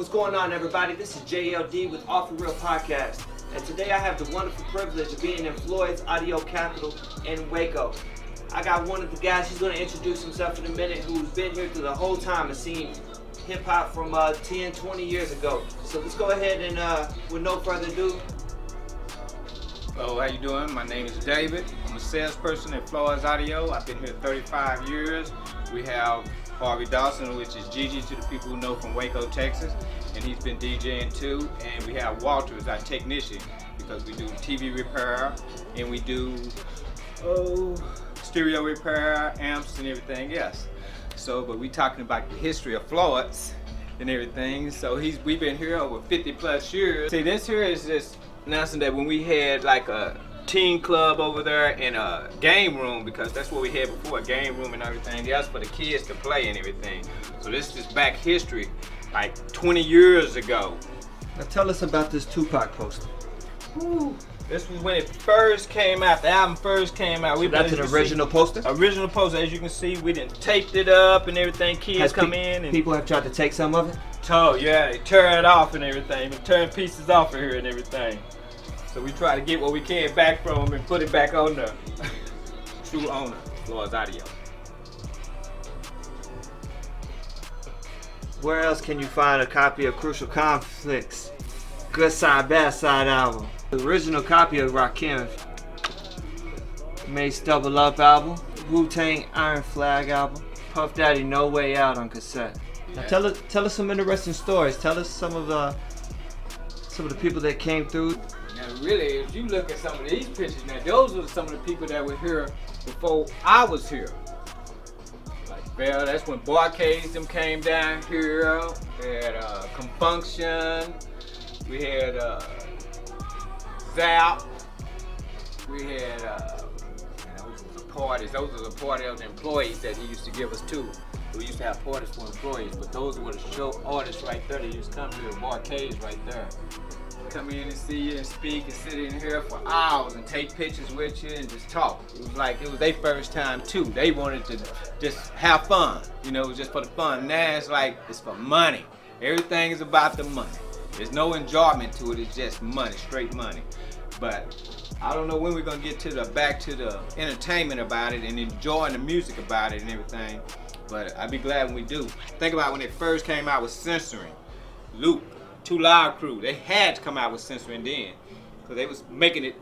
What's going on, everybody? This is JLD with Off the Real Podcast, and today I have the wonderful privilege of being in Floyd's Audio Capital in Waco. I got one of the guys, he's going to introduce himself in a minute, who's been here through the whole time and seen hip hop from uh, 10, 20 years ago. So let's go ahead and, uh, with no further ado, Hello, how you doing? My name is David. I'm a salesperson at Floyd's Audio. I've been here 35 years. We have Harvey Dawson, which is Gigi to the people who know from Waco, Texas, and he's been DJing too. And we have Walter as our technician because we do TV repair and we do oh stereo repair, amps, and everything else. So, but we talking about the history of Floyd's and everything. So he's we've been here over 50 plus years. See, this here is just announcing that when we had like a teen club over there and a game room because that's what we had before a game room and everything else for the kids to play and everything so this is back history like 20 years ago now tell us about this Tupac poster. this was when it first came out the album first came out So we that's an original see, poster? original poster as you can see we didn't taped it up and everything kids Has come in and People have tried to take some of it? Oh yeah, they tear it off and everything, turn pieces off of here and everything. So we try to get what we can back from them and put it back on the true owner, Floyd's Audio. Where else can you find a copy of Crucial Conflicts? Good Side, Bad Side album. The original copy of Rakim. Mase Double Up album. Wu Tang Iron Flag album. Puff Daddy No Way Out on cassette. Now tell us, tell us some interesting stories. Tell us some of the some of the people that came through. Now really, if you look at some of these pictures, now those were some of the people that were here before I was here. Like, well, that's when Bar-Kays them came down here. We had uh, Con Funk Shun. We had uh, Zapp. We had uh, those were the parties. Those were the party of the employees that he used to give us too. We used to have parties for employees, but those were the show artists right there. They used to come here, Bar-Kays right there come in and see you and speak and sit in here for hours and take pictures with you and just talk. It was like it was their first time too. They wanted to just have fun. You know, it was just for the fun. Now it's like it's for money. Everything is about the money. There's no enjoyment to it. It's just money, straight money. But I don't know when we're gonna get to the back to the entertainment about it and enjoying the music about it and everything. But I'd be glad when we do. Think about when it first came out with censoring. Luke, Two Live Crew, they had to come out with censoring then. Because they was making it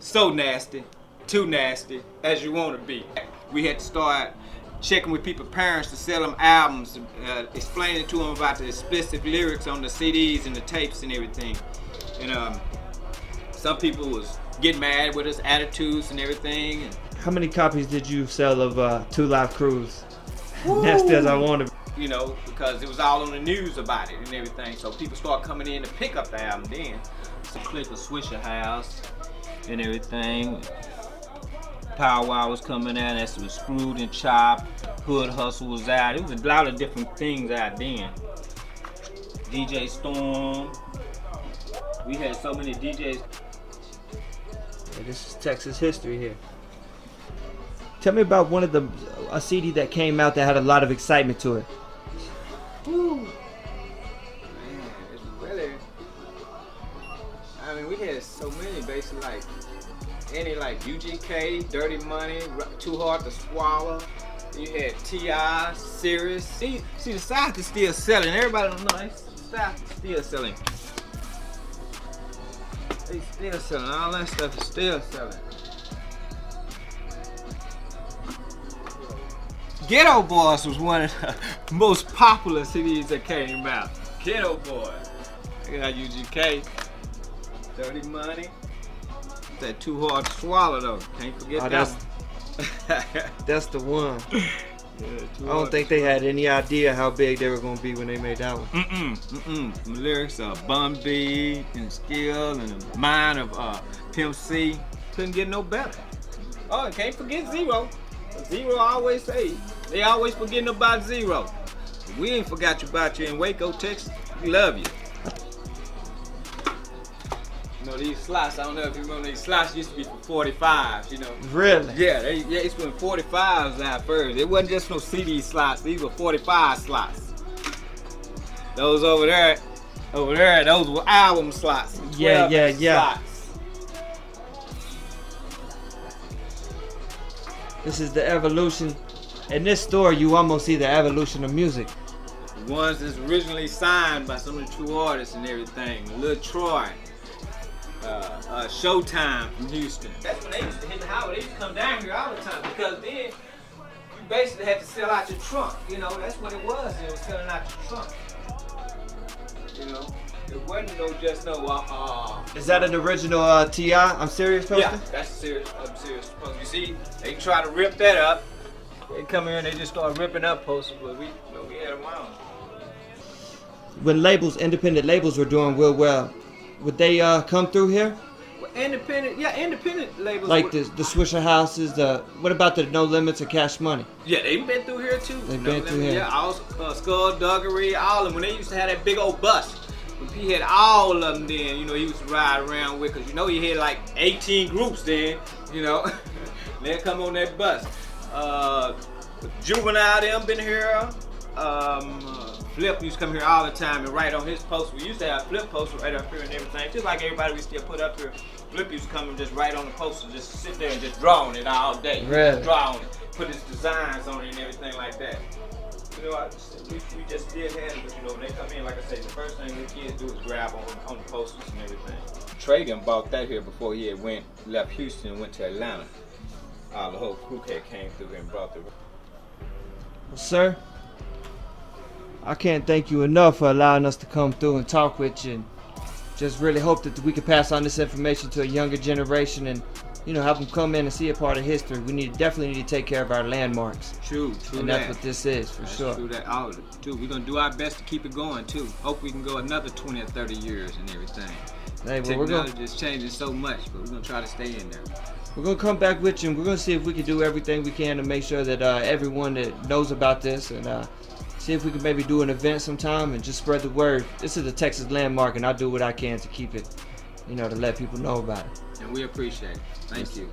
so nasty, too nasty, as you want to be. We had to start checking with people's parents to sell them albums, uh, explaining to them about the explicit lyrics on the CDs and the tapes and everything. And um, some people was getting mad with us, attitudes and everything. And How many copies did you sell of uh, Two Live Crews? Nasty as I want to. You know, because it was all on the news about it and everything. So people start coming in to pick up the album then. So click a Swishahouse and everything. Paul Wall was coming out, that's was Screwed and Chopped, Hood Hustle was out. It was a lot of different things out then. DJ Storm. We had so many DJs. Yeah, this is Texas history here. Tell me about one of the a CD that came out that had a lot of excitement to it. Like any like UGK, Dirty Money, Too Hard to Swallow. You had T.I., Sirius. See, see, the South is still selling. Everybody don't know. The South is still selling. They still selling. All that stuff is still selling. Geto Boys was one of the most popular CDs that came out. Geto Boys. I got UGK. Dirty Money. That too hard to swallow though. Can't forget Oh, that that's-. That's the one. Yeah, I don't think they had any idea how big they were gonna be when they made that one. Mm-mm, mm-mm. My lyrics are Bun B and Skill and the mind of uh, Pimp C. Couldn't get no better. Oh, and can't forget Z-Ro. Z-Ro always say, they always forgetting about Z-Ro. We ain't forgot you about you in Waco, Texas. We love you. Know, these slots, I don't know if you remember, these slots used to be for 45s, you know. Really? Yeah, they, yeah, it's when 45s out first. It wasn't just no CD slots. These were 45 slots. Those over there, over there, those were album slots. Yeah, 12 yeah, yeah. Slots. This is the evolution. In this store, you almost see the evolution of music. Ones that's originally signed by some of the true artists and everything. Lil Troy, uh, uh, Showtime from Houston. That's when they used to hit the highway. They used to come down here all the time because then you basically had to sell out your trunk. You know, that's what it was. It was selling out your trunk. You know, it wasn't no just no uh. Is that an original uh, T.I.? I'm serious, poster. Yeah, that's serious. I'm serious. You see, they try to rip that up. They come here and they just start ripping up posters, but we, you know, we had them on. When labels, independent labels, were doing real well, would they uh, come through here? Well, independent, yeah, independent labels. Like the the Swishahouses. The what about the No Limits of Cash Money? Yeah, they've been through here too. They've You been through here. Yeah, all uh, Skullduggery, all of them. When they used to have that big old bus, when he had all of them, then you know he used to ride around with, cause you know he had like 18 groups then, you know. they come on that bus. Uh, Juvenile, them been here. Um, uh, Flip used to come here all the time and write on his post. We used to have Flip posts right up here and everything, just like everybody we still put up here. Flip used to come and just write on the poster, just sit there and just draw on it all day. Really? Draw on it, put his designs on it and everything like that. You know, I just, we, we just did have it, but you know, when they come in, like I say, the first thing the kids do is grab on, on the posters and everything. Trey done bought that here before he had went, left Houston and went to Atlanta. Uh, the whole crew came through here and brought the Well, sir, I can't thank you enough for allowing us to come through and talk with you. And just really hope that we can pass on this information to a younger generation and, you know, have them come in and see a part of history. We need definitely need to take care of our landmarks, True, true and that. that's what this is for That's sure. true that. It, too. We're gonna do our best to keep it going too. Hope we can go another 20 or 30 years and everything. Hey, well, we're gonna is changing so much, but we're gonna try to stay in there. we're gonna come back with you, and we're gonna see if we can do everything we can to make sure that uh, everyone that knows about this and uh, see if we can maybe do an event sometime and just spread the word. This is a Texas landmark, and I'll do what I can to keep it, you know, to let people know about it. And we appreciate it. Thank you.